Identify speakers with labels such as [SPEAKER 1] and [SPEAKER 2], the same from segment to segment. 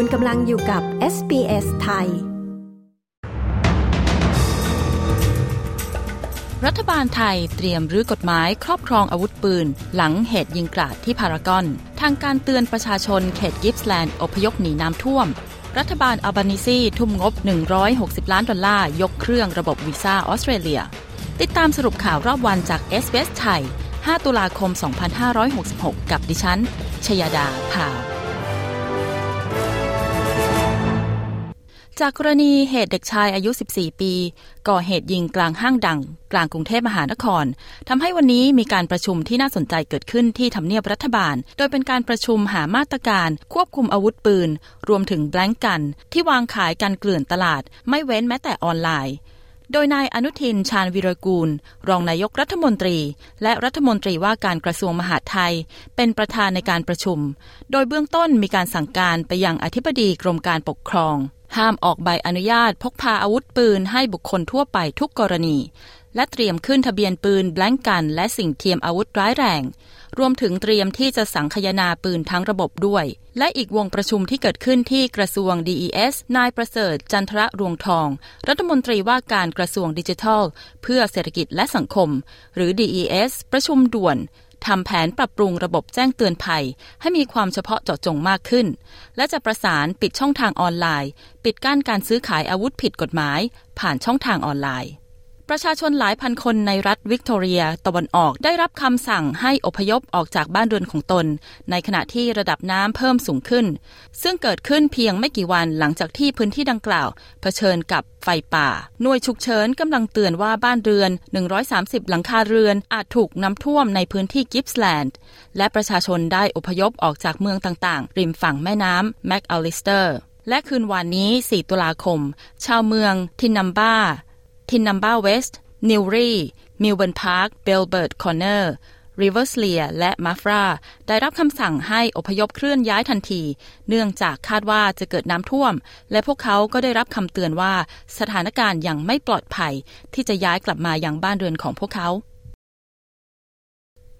[SPEAKER 1] คุณกำลังอยู่กับ SBS ไทย
[SPEAKER 2] รัฐบาลไทยเตรียมรื้อกฎหมายครอบครองอาวุธปืน หลังเหตุยิงกราดที่พารากอน ทางการเตือนประชาชนเขตกิฟส์แลนด์อพยพหนีน้ำท่วม รัฐบาลอัลบานิซีทุ่มงบ 160 ล้านดอลลาร์ ยกเครื่องระบบวีซ่าออสเตรเลีย ติดตามสรุปข่าวรอบวันจาก s อ s ไทย 5 ตุลาคม 2566 กับดิฉัน ชยดาพาว จากกรณีเหตุเด็กชายอายุ 14 ปี ก่อเหตุยิงกลางห้างดัง กลางกรุงเทพมหานครทำให้วันนี้มีการประชุมที่น่าสนใจเกิดขึ้นที่ทำเนียบรัฐบาล โดยเป็นการประชุมหามาตรการ ควบคุมอาวุธปืน รวมถึงแบล็งกัน ที่วางขายกันเกลื่อนตลาด ไม่เว้นแม้แต่ออนไลน์ โดยนายอนุทินชาญวิรกูล รองนายกรัฐมนตรี และรัฐมนตรีว่าการกระทรวงมหาดไทย เป็นประธานในการประชุม โดยเบื้องต้นมีการสั่งการไปยังอธิบดีกรมการปกครอง ห้ามออกใบอนุญาตพกพาอาวุธปืนให้บุคคลทั่วไปทุกกรณีและเตรียมขึ้นทะเบียนปืนแบงกัน และสิ่งเทียมอาวุธร้ายแรง รวมถึงเตรียมที่จะสังคยนาปืนทั้งระบบด้วย และอีกวงประชุมที่เกิดขึ้นที่กระทรวง DES นายประเสริฐจันทระรวงทอง รัฐมนตรีว่าการกระทรวงดิจิทัล เพื่อเศรษฐกิจและสังคม หรือ DES ประชุมด่วนทำแผนปรับปรุงระบบแจ้งเตือนภัย ให้มีความเฉพาะเจาะจงมากขึ้น และจะประสานปิดช่องทางออนไลน์ ปิดกั้นการซื้อขายอาวุธผิดกฎหมาย ผ่านช่องทางออนไลน์ ประชาชนหลายพันคนในรัฐวิกตอเรียตะวันออกได้รับคำสั่งให้อพยพออกจากบ้านเรือนของตน ในขณะที่ระดับน้ำเพิ่มสูงขึ้น ซึ่งเกิดขึ้นเพียงไม่กี่วันหลังจากที่พื้นที่ดังกล่าว เผชิญกับไฟป่า หน่วยฉุกเฉินกำลังเตือนว่าบ้านเรือน 130 หลังคาเรือนอาจถูกน้ำท่วมในพื้นที่ Gippsland และประชาชนได้อพยพออกจากเมืองต่างๆ ริมฝั่งแม่น้ำ Macalister และคืนวานนี้ 4 ตุลาคม ชาวเมือง Tinamba Tinamba West Newry มิลเบิร์นพาร์ค Bellbird Corner Riverslea และ Maffraได้รับคำสั่งให้อพยพเคลื่อนย้ายทันที เนื่องจากคาดว่าจะเกิดน้ำท่วม และพวกเขาก็ได้รับคำเตือนว่าสถานการณ์ยังไม่ปลอดภัย ที่จะย้ายกลับมายังบ้านเรือนของพวกเขา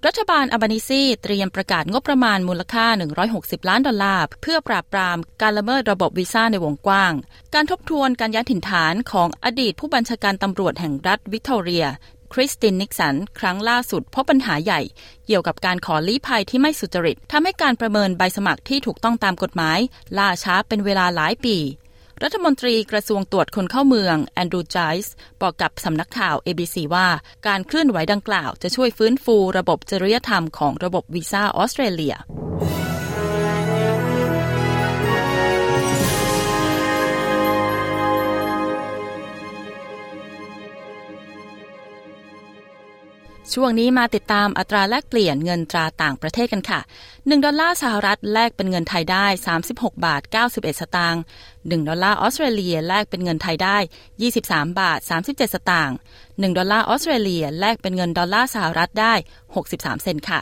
[SPEAKER 2] รัฐบาลอัลบานิซีเตรียมประกาศงบประมาณมูลค่า 160 ล้านดอลลาร์ เพื่อปราบปรามการละเมิดระบบวีซ่าในวงกว้าง การทบทวนการย้ายถิ่นฐานของอดีตผู้บัญชาการตำรวจแห่งรัฐวิกตอเรีย คริสตินนิกสัน ครั้งล่าสุดพบปัญหาใหญ่ เกี่ยวกับการขอลี้ภัยที่ไม่สุจริตทำให้การประเมินใบสมัครที่ถูกต้องตามกฎหมาย ล่าช้าเป็นเวลาหลายปี รัฐมนตรีกระทรวงตรวจคนเข้าเมืองแอนดรูจไจส์บอกกับสำนักข่าว ABC ว่าการเคลื่อนไหวดังกล่าวจะช่วยฟื้นฟูระบบจริยธรรมของระบบวีซ่าออสเตรเลีย ช่วงนี้มาติดตามอัตราแลกเปลี่ยนเงินตราต่างประเทศกันค่ะ 1 ดอลลาร์สหรัฐแลกเป็นเงินไทยได้ 36 บาท 91 สตางค์ 1 ดอลลาร์ออสเตรเลียแลกเป็นเงินไทยได้ 23 บาท 37 สตางค์ 1 ดอลลาร์ออสเตรเลียแลกเป็นเงินดอลลาร์สหรัฐได้ 63 เซนต์ค่ะ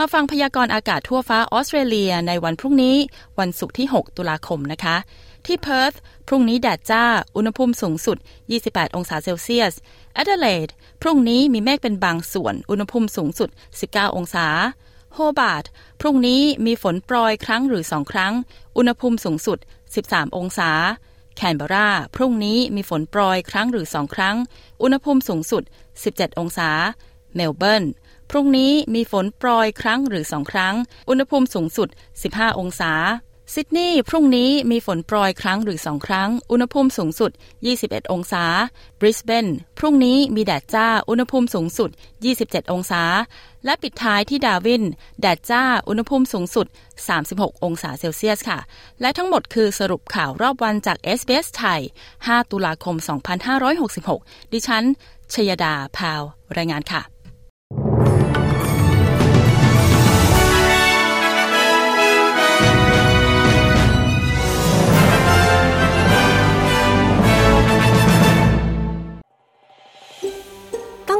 [SPEAKER 2] มาฟังพยากรณ์อากาศทั่วฟ้าออสเตรเลียในวันพรุ่งนี้ วันศุกร์ที่ 6 ตุลาคมนะคะ ที่เพิร์ธพรุ่งนี้แดดจ้า อุณหภูมิสูงสุด 28 องศาเซลเซียสแอดิเลดพรุ่งนี้มีเมฆเป็นบางส่วน อุณหภูมิสูงสุด 19 องศาโฮบาร์ตพรุ่งนี้มีฝนโปรยครั้งหรือสองครั้ง อุณหภูมิสูงสุด 13 องศาแคนเบราพรุ่งนี้มีฝนโปรยครั้งหรือสองครั้ง อุณหภูมิสูงสุด 17 องศา เมลเบิร์น พรุ่งนี้มีฝนโปรยครั้งหรือสองครั้ง อุณหภูมิสูงสุด 15 องศา ซิดนีย์พรุ่งนี้มีฝนโปรยครั้งหรือสองครั้ง อุณหภูมิสูงสุด 21 องศา บริสเบนพรุ่งนี้มีแดดจ้า อุณหภูมิสูงสุด 27 องศา และปิดท้ายที่ดาวิน แดดจ้า อุณหภูมิสูงสุด 36 องศาเซลเซียสค่ะ และทั้งหมดคือสรุปข่าวรอบวันจาก s อ s ไทย 5 ตุลาคม 2566 ดิฉัน ชยดา พาว รายงานค่ะ